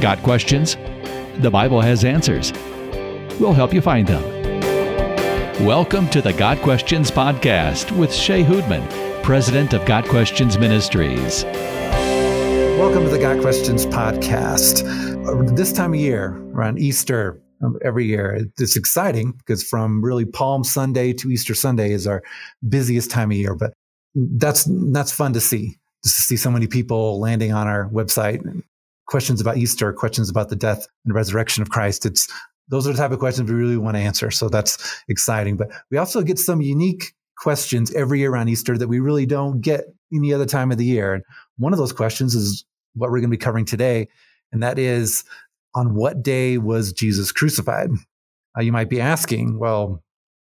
Got questions? The Bible has answers. We'll help you find them. Welcome to the Got Questions Podcast with Shea Houdmann, President of Got Questions Ministries. Welcome to the Got Questions Podcast. Uh, this time of year, around Easter, um, every year. It's exciting because from really Palm Sunday to Easter Sunday is our busiest time of year. But that's that's fun to see. Just to see so many people landing on our website. Questions about Easter, questions about the death and resurrection of Christ. It's those are the type of questions we really want to answer. So that's exciting. But we also get some unique questions every year around Easter that we really don't get any other time of the year. And one of those questions is what we're going to be covering today. And that is on what day was Jesus crucified? Uh, you might be asking, well,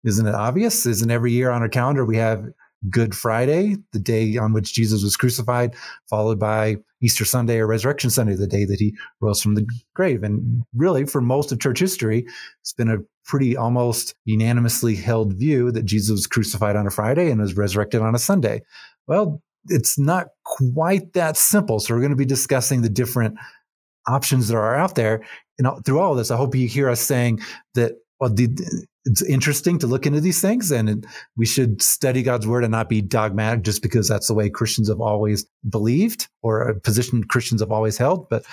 isn't it obvious? Isn't every year on our calendar we have Good Friday, the day on which Jesus was crucified, followed by Easter Sunday or Resurrection Sunday, the day that he rose from the grave. And really, for most of church history, it's been a pretty almost unanimously held view that Jesus was crucified on a Friday and was resurrected on a Sunday. Well, it's not quite that simple. So we're going to be discussing the different options that are out there. And through all of this, I hope you hear us saying that well, the, it's interesting to look into these things, and it, we should study God's word and not be dogmatic just because that's the way Christians have always believed or a position Christians have always held. But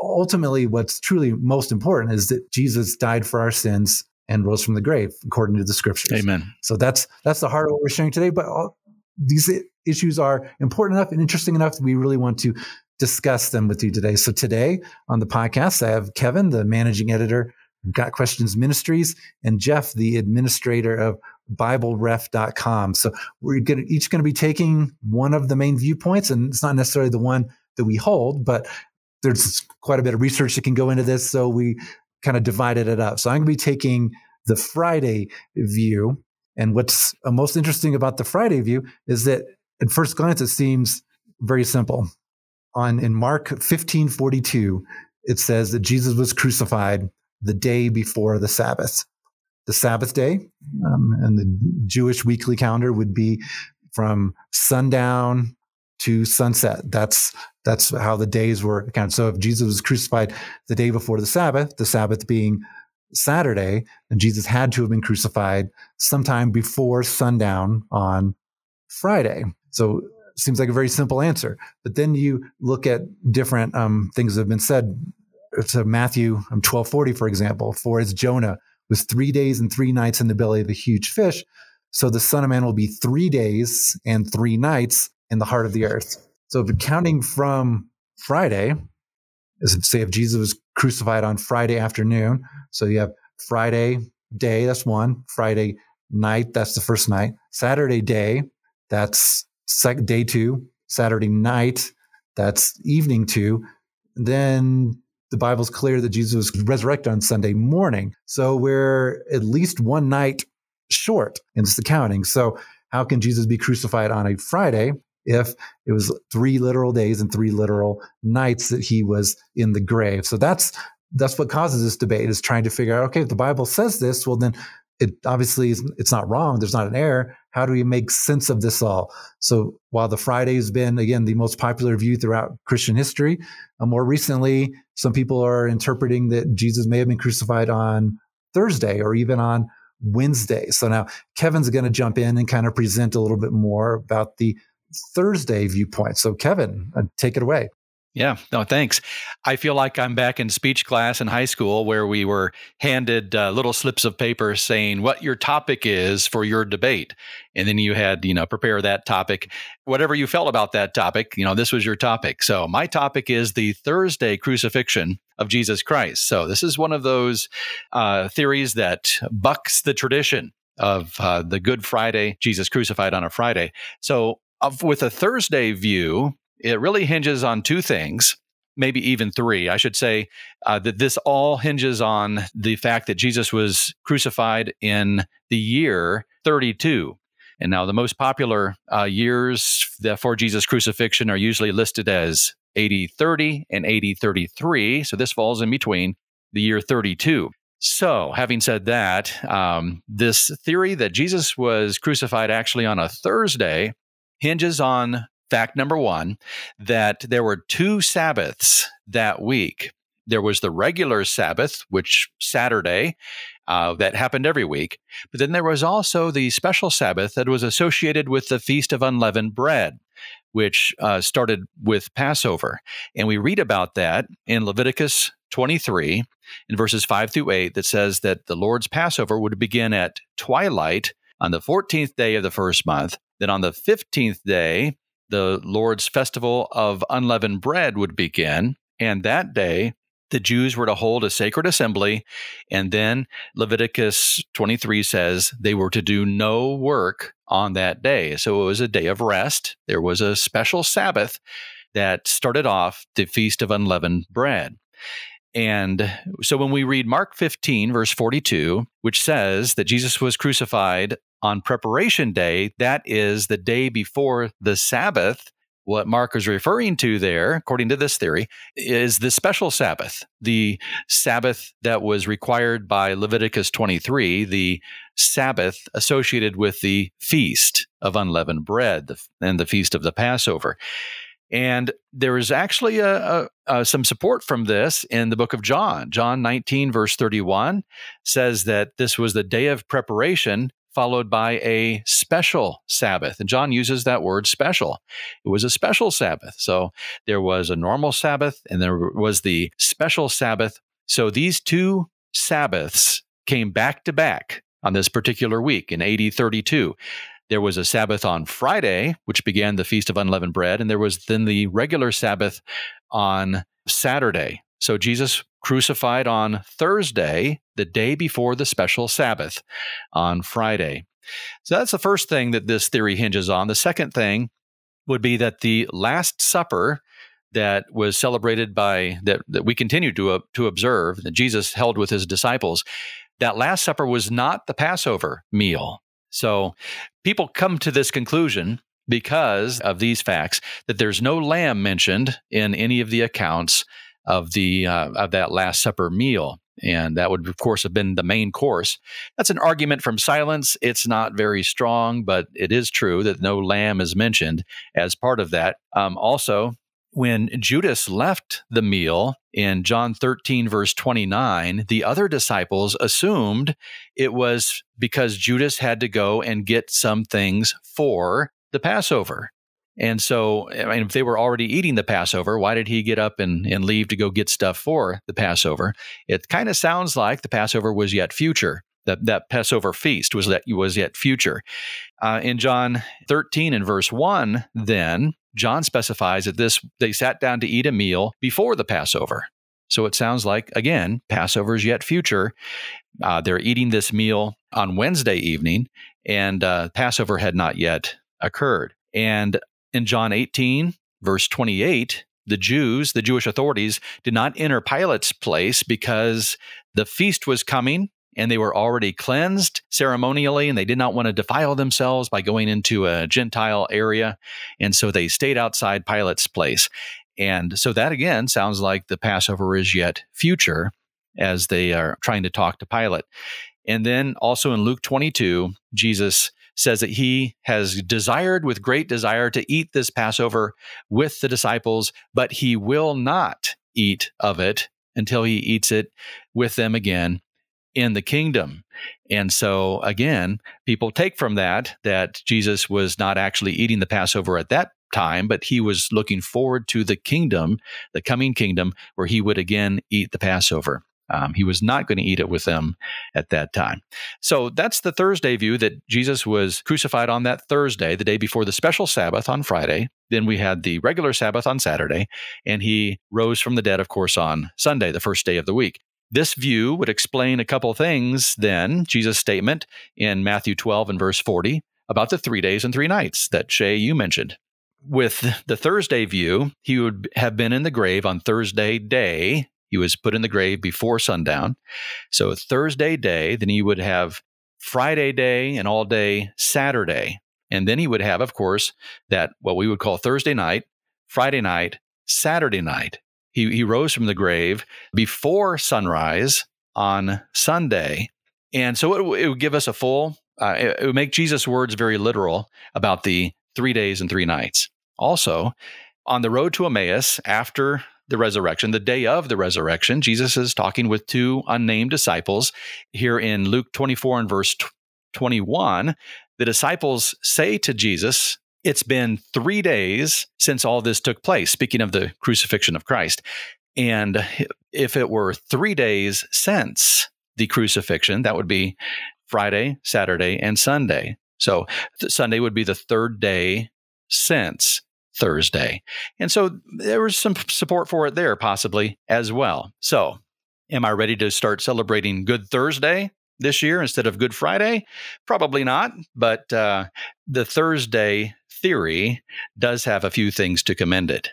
ultimately, what's truly most important is that Jesus died for our sins and rose from the grave, according to the scriptures. Amen. So that's that's the heart of what we're sharing today. But all, these issues are important enough and interesting enough that we really want to discuss them with you today. So today on the podcast, I have Kevin, the managing editor Got Questions Ministries, and Jeff, the administrator of BibleRef.com. So we're gonna, each going to be taking one of the main viewpoints, and it's not necessarily the one that we hold, but there's quite a bit of research that can go into this. So we kind of divided it up. So I'm going to be taking the Friday view. And what's uh, most interesting about the Friday view is that at first glance, it seems very simple on in Mark 1542, it says that Jesus was crucified the day before the Sabbath. The Sabbath day um, and the Jewish weekly calendar would be from sundown to sunset. That's that's how the days were counted. So if Jesus was crucified the day before the Sabbath, the Sabbath being Saturday, then Jesus had to have been crucified sometime before sundown on Friday. So seems like a very simple answer. But then you look at different um, things that have been said. To Matthew um, 1240, for example, for as Jonah was three days and three nights in the belly of a huge fish, so the Son of Man will be three days and three nights in the heart of the earth. So counting from Friday, as say if Jesus was crucified on Friday afternoon, so you have Friday day, that's one. Friday night, that's the first night. Saturday day, that's sec- day two, Saturday night, that's evening two. Then the Bible's clear that Jesus was resurrected on Sunday morning. So we're at least one night short in this accounting. So how can Jesus be crucified on a Friday if it was three literal days and three literal nights that he was in the grave? So that's that's what causes this debate is trying to figure out okay if the bible says this well then it obviously is, it's not wrong. There's not an error. How do we make sense of this all? So while the Friday has been again the most popular view throughout Christian history, uh, more recently some people are interpreting that Jesus may have been crucified on Thursday or even on Wednesday. So now Kevin's going to jump in and kind of present a little bit more about the Thursday viewpoint. So Kevin, uh, take it away. Yeah, no, thanks. I feel like I'm back in speech class in high school where we were handed uh, little slips of paper saying what your topic is for your debate. And then you had, you know, prepare that topic, whatever you felt about that topic, you know, this was your topic. So my topic is the Thursday crucifixion of Jesus Christ. So this is one of those uh, theories that bucks the tradition of uh, the Good Friday, Jesus crucified on a Friday. So of, with a Thursday view, it really hinges on two things, maybe even three. I should say uh, that this all hinges on the fact that Jesus was crucified in the year 32. And now the most popular uh, years for Jesus' crucifixion are usually listed as 80 30 and AD 33. So this falls in between the year 32. So, having said that, um, this theory that Jesus was crucified actually on a Thursday hinges on fact number one that there were two Sabbaths that week there was the regular Sabbath, which Saturday, uh, that happened every week. But then there was also the special Sabbath that was associated with the Feast of Unleavened Bread, which uh, started with Passover. And we read about that in Leviticus 23 in verses 5 through 8 that says that the Lord's Passover would begin at twilight on the 14th day of the first month. Then on the 15th day, the Lord's festival of unleavened bread would begin. And that day, the Jews were to hold a sacred assembly. And then Leviticus 23 says they were to do no work on that day. So it was a day of rest. There was a special Sabbath that started off the Feast of Unleavened Bread. And so when we read Mark 15, verse 42, which says that Jesus was crucified on preparation day, that is the day before the Sabbath. What Mark is referring to there, according to this theory, is the special Sabbath, the Sabbath that was required by Leviticus 23, the Sabbath associated with the feast of unleavened bread and the feast of the Passover. And there is actually a, a, a, some support from this in the book of John. John 19, verse 31 says that this was the day of preparation followed by a special Sabbath. And John uses that word special. It was a special Sabbath. So there was a normal Sabbath and there was the special Sabbath. So these two Sabbaths came back to back on this particular week in AD 32. There was a Sabbath on Friday, which began the Feast of Unleavened Bread, and there was then the regular Sabbath on Saturday. So Jesus crucified on Thursday, the day before the special Sabbath on Friday. So that's the first thing that this theory hinges on. The second thing would be that the Last Supper that was celebrated by that, that we continue to uh, to observe that Jesus held with his disciples that last supper was not the Passover meal so people come to this conclusion because of these facts that there's no lamb mentioned in any of the accounts of the uh, of that last supper meal. And that would of course have been the main course. That's an argument from silence. It's not very strong but it is true that no lamb is mentioned as part of that. Um, also when Judas left the meal in John 13, verse 29, the other disciples assumed it was because Judas had to go and get some things for the Passover. And so, I mean, if they were already eating the Passover, why did he get up and, and leave to go get stuff for the Passover? It kind of sounds like the Passover was yet future. That, that Passover feast was that was yet future. Uh, in John 13 and verse 1, then John specifies that this they sat down to eat a meal before the Passover. So it sounds like again, Passover is yet future. Uh, they're eating this meal on Wednesday evening, and uh, Passover had not yet occurred. And in John 18, verse 28, the Jews, the Jewish authorities, did not enter Pilate's place because the feast was coming and they were already cleansed ceremonially and they did not want to defile themselves by going into a Gentile area. And so they stayed outside Pilate's place. And so that again sounds like the Passover is yet future as they are trying to talk to Pilate. And then also in Luke 22, Jesus says that he has desired with great desire to eat this Passover with the disciples, but he will not eat of it until he eats it with them again in the kingdom. And so again, people take from that that Jesus was not actually eating the Passover at that time, but he was looking forward to the kingdom, the coming kingdom, where he would again eat the Passover. Um, he was not going to eat it with them at that time. So that's the Thursday view that Jesus was crucified on that Thursday, the day before the special Sabbath on Friday. Then we had the regular Sabbath on Saturday, and he rose from the dead, of course, on Sunday, the first day of the week. This view would explain a couple things then, Jesus' statement in Matthew 12 and verse 40 about the three days and three nights that Shea, you mentioned. With the Thursday view, he would have been in the grave on Thursday day. He was put in the grave before sundown. So Thursday day, then he would have Friday day and all day Saturday. And then he would have, of course, that what we would call Thursday night, Friday night, Saturday night. He, he rose from the grave before sunrise on Sunday. And so it, it would give us a full, uh, it, it would make Jesus' words very literal about the three days and three nights. Also, on the road to Emmaus, after the resurrection, the day of the resurrection, Jesus is talking with two unnamed disciples here in Luke 24 and verse 21. The disciples say to Jesus, It's been three days since all this took place, speaking of the crucifixion of Christ. And if it were three days since the crucifixion, that would be Friday, Saturday, and Sunday. So Sunday would be the third day since Thursday. And so there was some support for it there, possibly as well. So, am I ready to start celebrating Good Thursday this year instead of Good Friday? Probably not. But uh, the Thursday theory does have a few things to commend it.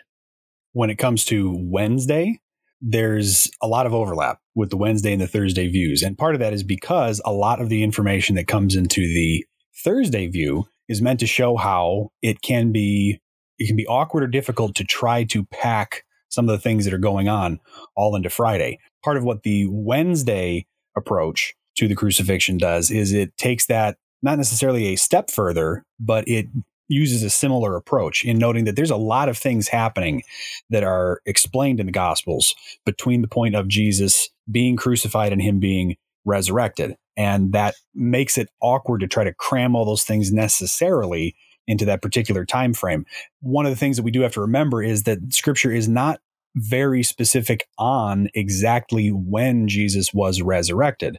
When it comes to Wednesday, there's a lot of overlap with the Wednesday and the Thursday views. And part of that is because a lot of the information that comes into the Thursday view is meant to show how it can be it can be awkward or difficult to try to pack some of the things that are going on all into Friday. Part of what the Wednesday approach to the crucifixion does is it takes that not necessarily a step further, but it uses a similar approach in noting that there's a lot of things happening that are explained in the Gospels between the point of Jesus being crucified and him being resurrected. And that makes it awkward to try to cram all those things necessarily into that particular time frame. One of the things that we do have to remember is that scripture is not very specific on exactly when Jesus was resurrected.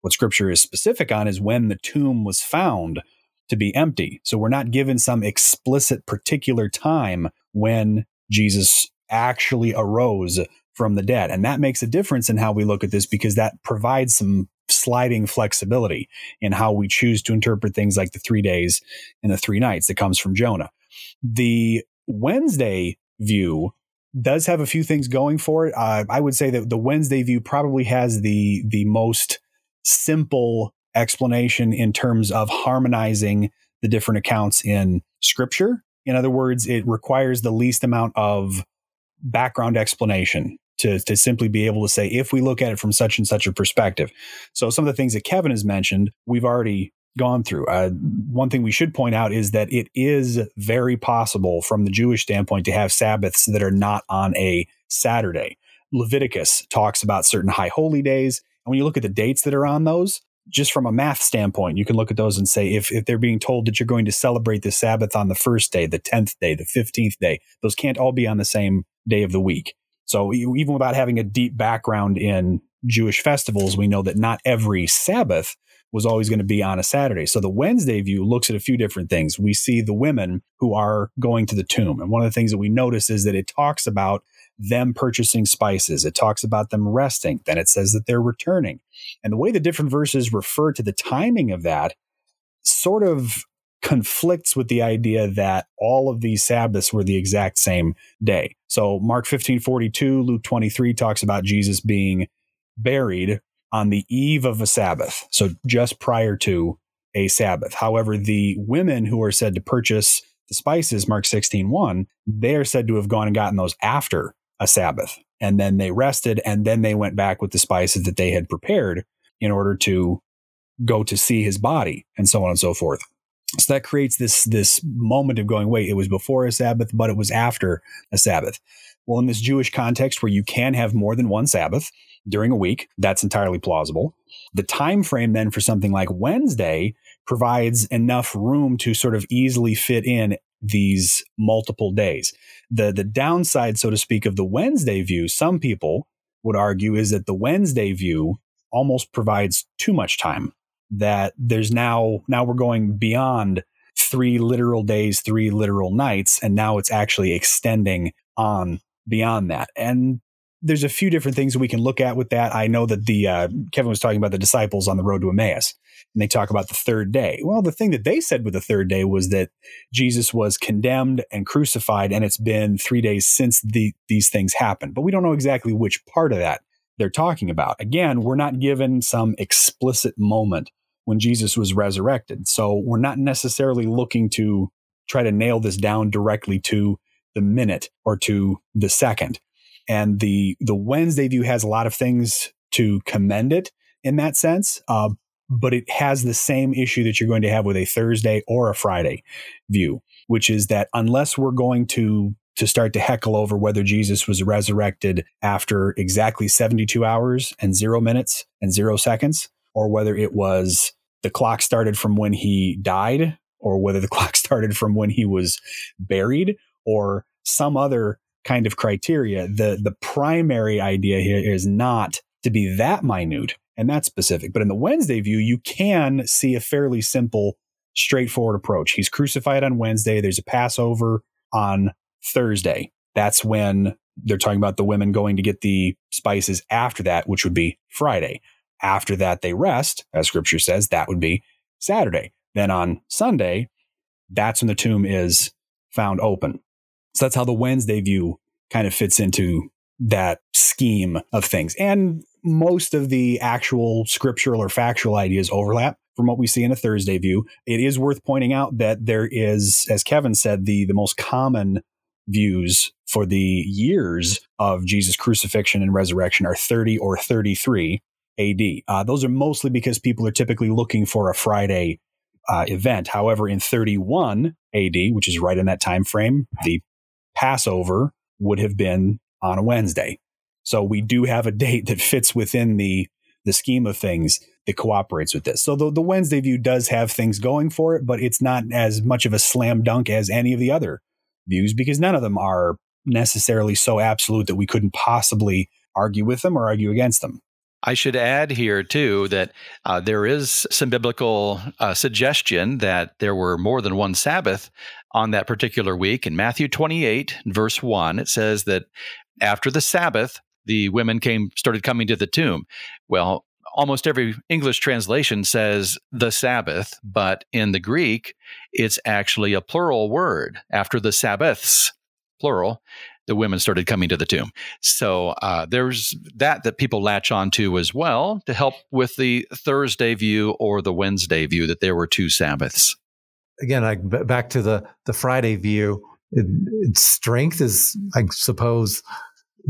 What scripture is specific on is when the tomb was found to be empty. So we're not given some explicit particular time when Jesus actually arose from the dead. And that makes a difference in how we look at this because that provides some sliding flexibility in how we choose to interpret things like the three days and the three nights that comes from Jonah. The Wednesday view does have a few things going for it. Uh, I would say that the Wednesday view probably has the the most simple explanation in terms of harmonizing the different accounts in Scripture. In other words, it requires the least amount of background explanation to, to simply be able to say, if we look at it from such and such a perspective. So, some of the things that Kevin has mentioned, we've already gone through. Uh, one thing we should point out is that it is very possible from the Jewish standpoint to have Sabbaths that are not on a Saturday. Leviticus talks about certain high holy days. And when you look at the dates that are on those, just from a math standpoint, you can look at those and say if, if they're being told that you're going to celebrate the Sabbath on the first day, the 10th day, the 15th day, those can't all be on the same day of the week. So even without having a deep background in Jewish festivals, we know that not every Sabbath was always going to be on a Saturday. So the Wednesday view looks at a few different things. We see the women who are going to the tomb. And one of the things that we notice is that it talks about them purchasing spices. It talks about them resting. Then it says that they're returning. And the way the different verses refer to the timing of that sort of conflicts with the idea that all of these Sabbaths were the exact same day. So Mark 15, 42, Luke 23 talks about Jesus being buried on the eve of a Sabbath. So just prior to a Sabbath. However, the women who are said to purchase the spices, Mark 16, 1, they are said to have gone and gotten those after a Sabbath. And then they rested and then they went back with the spices that they had prepared in order to go to see his body and so on and so forth. So that creates this this moment of going, wait, it was before a Sabbath, but it was after a Sabbath. Well, in this Jewish context where you can have more than one Sabbath during a week, that's entirely plausible. The time frame then for something like Wednesday provides enough room to sort of easily fit in these multiple days. The the downside, so to speak, of the Wednesday view, some people would argue, is that the Wednesday view almost provides too much time that there's now now we're going beyond three literal days, three literal nights, and now it's actually extending on beyond that. And there's a few different things we can look at with that. I know that the uh, Kevin was talking about the disciples on the road to Emmaus, and they talk about the third day. Well, the thing that they said with the third day was that Jesus was condemned and crucified, and it's been three days since the, these things happened. But we don't know exactly which part of that they're talking about. Again, we're not given some explicit moment when Jesus was resurrected. So we're not necessarily looking to try to nail this down directly to the minute or to the second. And the the Wednesday view has a lot of things to commend it in that sense, uh, but it has the same issue that you're going to have with a Thursday or a Friday view, which is that unless we're going to to start to heckle over whether Jesus was resurrected after exactly 72 hours and zero minutes and zero seconds, or whether it was the clock started from when he died, or whether the clock started from when he was buried, or some other kind of criteria. The, the primary idea here is not to be that minute and that specific. But in the Wednesday view, you can see a fairly simple, straightforward approach. He's crucified on Wednesday. There's a Passover on Thursday. That's when they're talking about the women going to get the spices after that, which would be Friday. After that, they rest, as scripture says, that would be Saturday. Then on Sunday, that's when the tomb is found open. So that's how the Wednesday view kind of fits into that scheme of things. And most of the actual scriptural or factual ideas overlap from what we see in a Thursday view. It is worth pointing out that there is, as Kevin said, the, the most common views for the years of Jesus' crucifixion and resurrection are 30 or 33 AD. Uh, those are mostly because people are typically looking for a Friday uh, event. However, in 31 AD, which is right in that time frame, the Passover would have been on a Wednesday. So we do have a date that fits within the the scheme of things that cooperates with this. So the, the Wednesday view does have things going for it, but it's not as much of a slam dunk as any of the other views because none of them are necessarily so absolute that we couldn't possibly argue with them or argue against them. I should add here, too, that uh, there is some biblical uh, suggestion that there were more than one Sabbath on that particular week. In Matthew 28, verse 1, it says that after the Sabbath, the women came started coming to the tomb. Well, almost every English translation says the Sabbath, but in the Greek, it's actually a plural word after the Sabbaths, plural the women started coming to the tomb. So uh, there's that that people latch onto as well to help with the Thursday view or the Wednesday view that there were two Sabbaths. Again, like back to the the Friday view, it, its strength is, I suppose,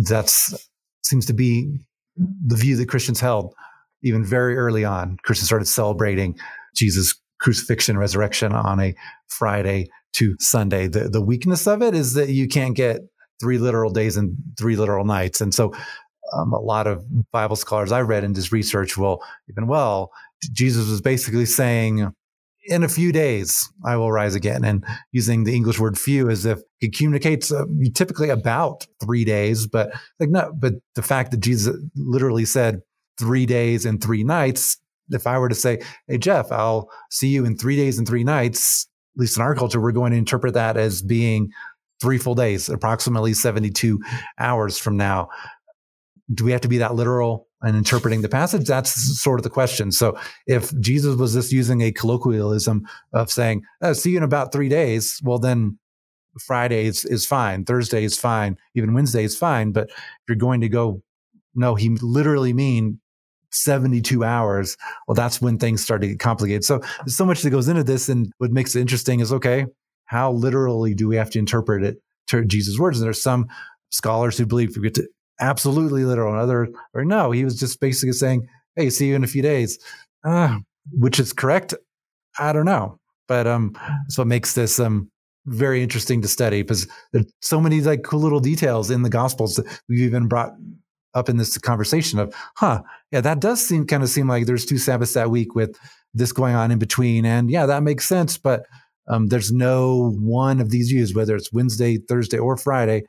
that's seems to be the view that Christians held even very early on. Christians started celebrating Jesus' crucifixion, resurrection on a Friday to Sunday. The the weakness of it is that you can't get three literal days and three literal nights. And so um, a lot of Bible scholars I read in this research will even, well, Jesus was basically saying, in a few days, I will rise again. And using the English word few as if it communicates uh, typically about three days, but like, no, but the fact that Jesus literally said three days and three nights, if I were to say, Hey, Jeff, I'll see you in three days and three nights, at least in our culture, we're going to interpret that as being three full days, approximately 72 hours from now. Do we have to be that literal in interpreting the passage? That's sort of the question. So if Jesus was just using a colloquialism of saying, oh, see you in about three days, well, then Friday is, is fine. Thursday is fine. Even Wednesday is fine. But if you're going to go, no, he literally mean 72 hours. Well, that's when things start to get complicated. So there's so much that goes into this. And what makes it interesting is, okay, how literally do we have to interpret it to Jesus' words? And there's some scholars who believe we get to absolutely literal, and other or no, he was just basically saying, "Hey, see you in a few days," uh, which is correct. I don't know, but um, so it makes this um very interesting to study because there's so many like cool little details in the Gospels that we've even brought up in this conversation of, huh, yeah, that does seem kind of seem like there's two Sabbaths that week with this going on in between, and yeah, that makes sense, but um, there's no one of these views, whether it's Wednesday, Thursday, or Friday,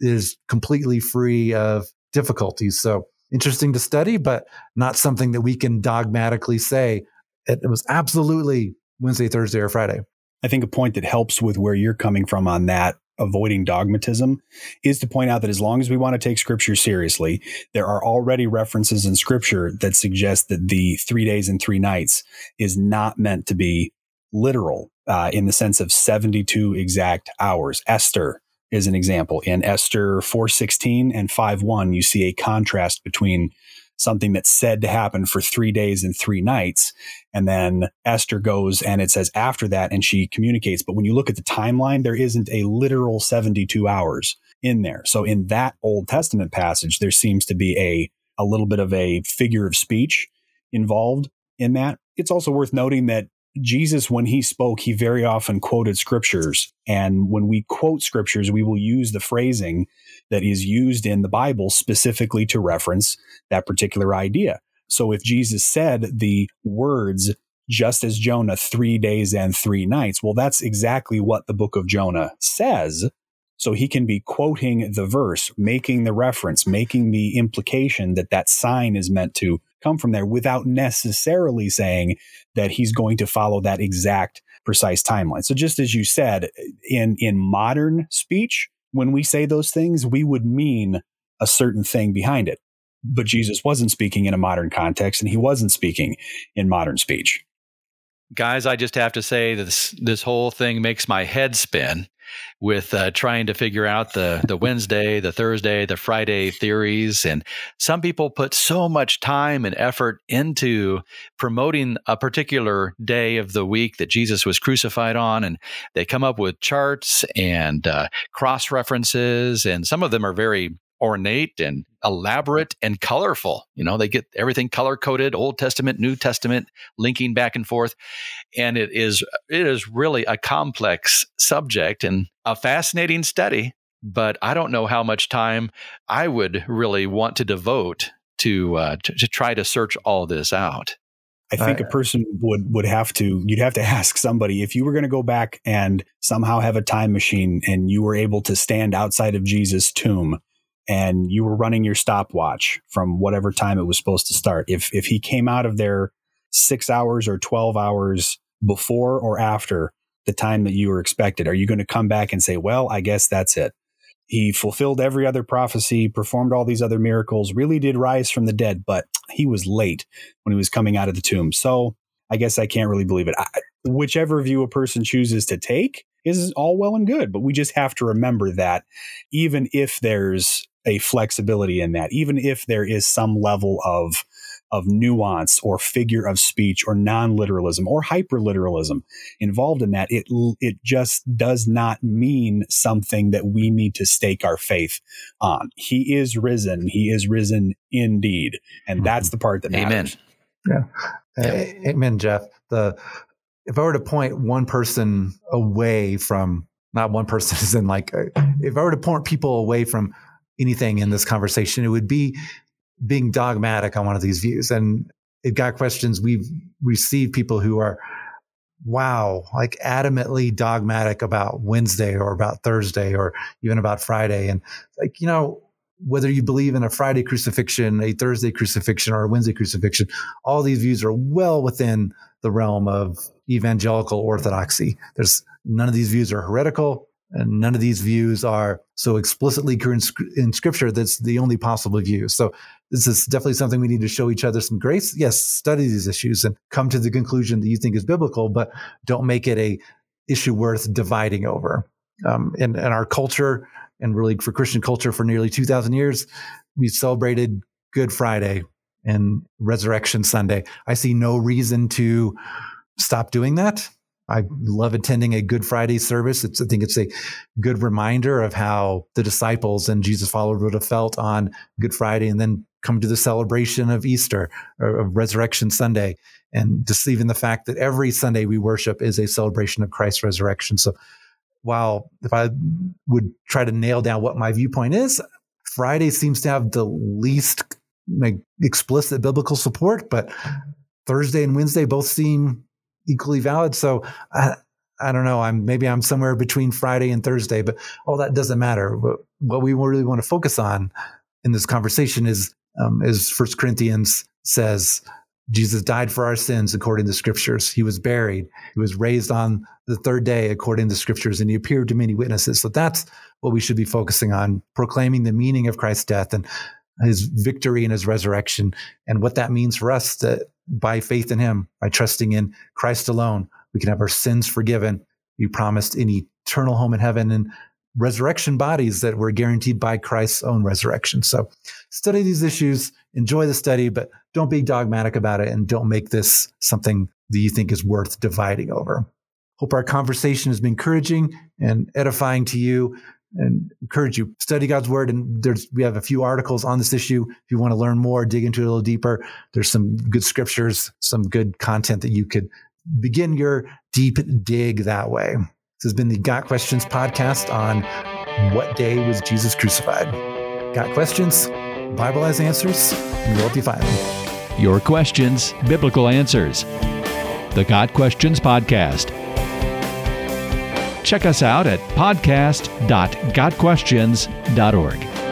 is completely free of difficulties. So interesting to study, but not something that we can dogmatically say it, it was absolutely Wednesday, Thursday, or Friday. I think a point that helps with where you're coming from on that avoiding dogmatism is to point out that as long as we want to take scripture seriously, there are already references in scripture that suggest that the three days and three nights is not meant to be literal uh, in the sense of 72 exact hours. Esther is an example. In Esther 4:16 and 5:1, you see a contrast between something that's said to happen for three days and three nights. And then Esther goes and it says after that, and she communicates. But when you look at the timeline, there isn't a literal 72 hours in there. So in that Old Testament passage, there seems to be a, a little bit of a figure of speech involved in that. It's also worth noting that Jesus, when he spoke, he very often quoted scriptures. And when we quote scriptures, we will use the phrasing that is used in the Bible specifically to reference that particular idea. So if Jesus said the words, just as Jonah, three days and three nights, well, that's exactly what the book of Jonah says. So he can be quoting the verse, making the reference, making the implication that that sign is meant to come from there without necessarily saying that he's going to follow that exact precise timeline. So just as you said, in in modern speech, when we say those things, we would mean a certain thing behind it. But Jesus wasn't speaking in a modern context and he wasn't speaking in modern speech. Guys, I just have to say that this this whole thing makes my head spin with uh, trying to figure out the the Wednesday, the Thursday, the Friday theories, and some people put so much time and effort into promoting a particular day of the week that Jesus was crucified on, and they come up with charts and uh, cross references, and some of them are very ornate and elaborate and colorful. You know, they get everything color coded, Old Testament, New Testament, linking back and forth. And it is it is really a complex subject and a fascinating study, but I don't know how much time I would really want to devote to uh, to, to try to search all this out. I think uh, a person would would have to you'd have to ask somebody if you were going to go back and somehow have a time machine and you were able to stand outside of Jesus' tomb and you were running your stopwatch from whatever time it was supposed to start. If if he came out of there six hours or twelve hours before or after the time that you were expected, are you going to come back and say, "Well, I guess that's it"? He fulfilled every other prophecy, performed all these other miracles, really did rise from the dead, but he was late when he was coming out of the tomb. So I guess I can't really believe it. I, whichever view a person chooses to take is all well and good, but we just have to remember that even if there's a flexibility in that, even if there is some level of of nuance or figure of speech or non-literalism or hyperliteralism involved in that, it it just does not mean something that we need to stake our faith on. He is risen. He is risen indeed, and that's the part that matters. Amen. Yeah. Uh, amen, Jeff. The if I were to point one person away from not one person is in like if I were to point people away from anything in this conversation, it would be being dogmatic on one of these views. And it got questions. We've received people who are, wow, like adamantly dogmatic about Wednesday or about Thursday or even about Friday. And like, you know, whether you believe in a Friday crucifixion, a Thursday crucifixion, or a Wednesday crucifixion, all these views are well within the realm of evangelical orthodoxy. There's none of these views are heretical. And none of these views are so explicitly current in scripture that's the only possible view. So this is definitely something we need to show each other some grace. Yes, study these issues and come to the conclusion that you think is biblical, but don't make it a issue worth dividing over. Um, in, in our culture, and really for Christian culture for nearly 2,000 years, we celebrated Good Friday and Resurrection Sunday. I see no reason to stop doing that. I love attending a Good Friday service. It's, I think it's a good reminder of how the disciples and Jesus followers would have felt on Good Friday and then come to the celebration of Easter or of Resurrection Sunday. And just even the fact that every Sunday we worship is a celebration of Christ's resurrection. So while if I would try to nail down what my viewpoint is, Friday seems to have the least explicit biblical support, but Thursday and Wednesday both seem equally valid. So I, I don't know. I'm maybe I'm somewhere between Friday and Thursday, but all that doesn't matter. What, what we really want to focus on in this conversation is, um, as First Corinthians says, Jesus died for our sins according to scriptures. He was buried. He was raised on the third day according to scriptures, and he appeared to many witnesses. So that's what we should be focusing on, proclaiming the meaning of Christ's death and his victory and his resurrection and what that means for us that by faith in him, by trusting in Christ alone, we can have our sins forgiven. We promised an eternal home in heaven and resurrection bodies that were guaranteed by Christ's own resurrection. So study these issues, enjoy the study, but don't be dogmatic about it and don't make this something that you think is worth dividing over. Hope our conversation has been encouraging and edifying to you and encourage you study God's word. And there's we have a few articles on this issue. If you want to learn more, dig into it a little deeper. There's some good scriptures, some good content that you could begin your deep dig that way. This has been the Got Questions podcast on what day was Jesus crucified. Got questions? Bible has answers, and we'll help you find them. Your questions, biblical answers. The Got Questions Podcast. Check us out at podcast.gotquestions.org.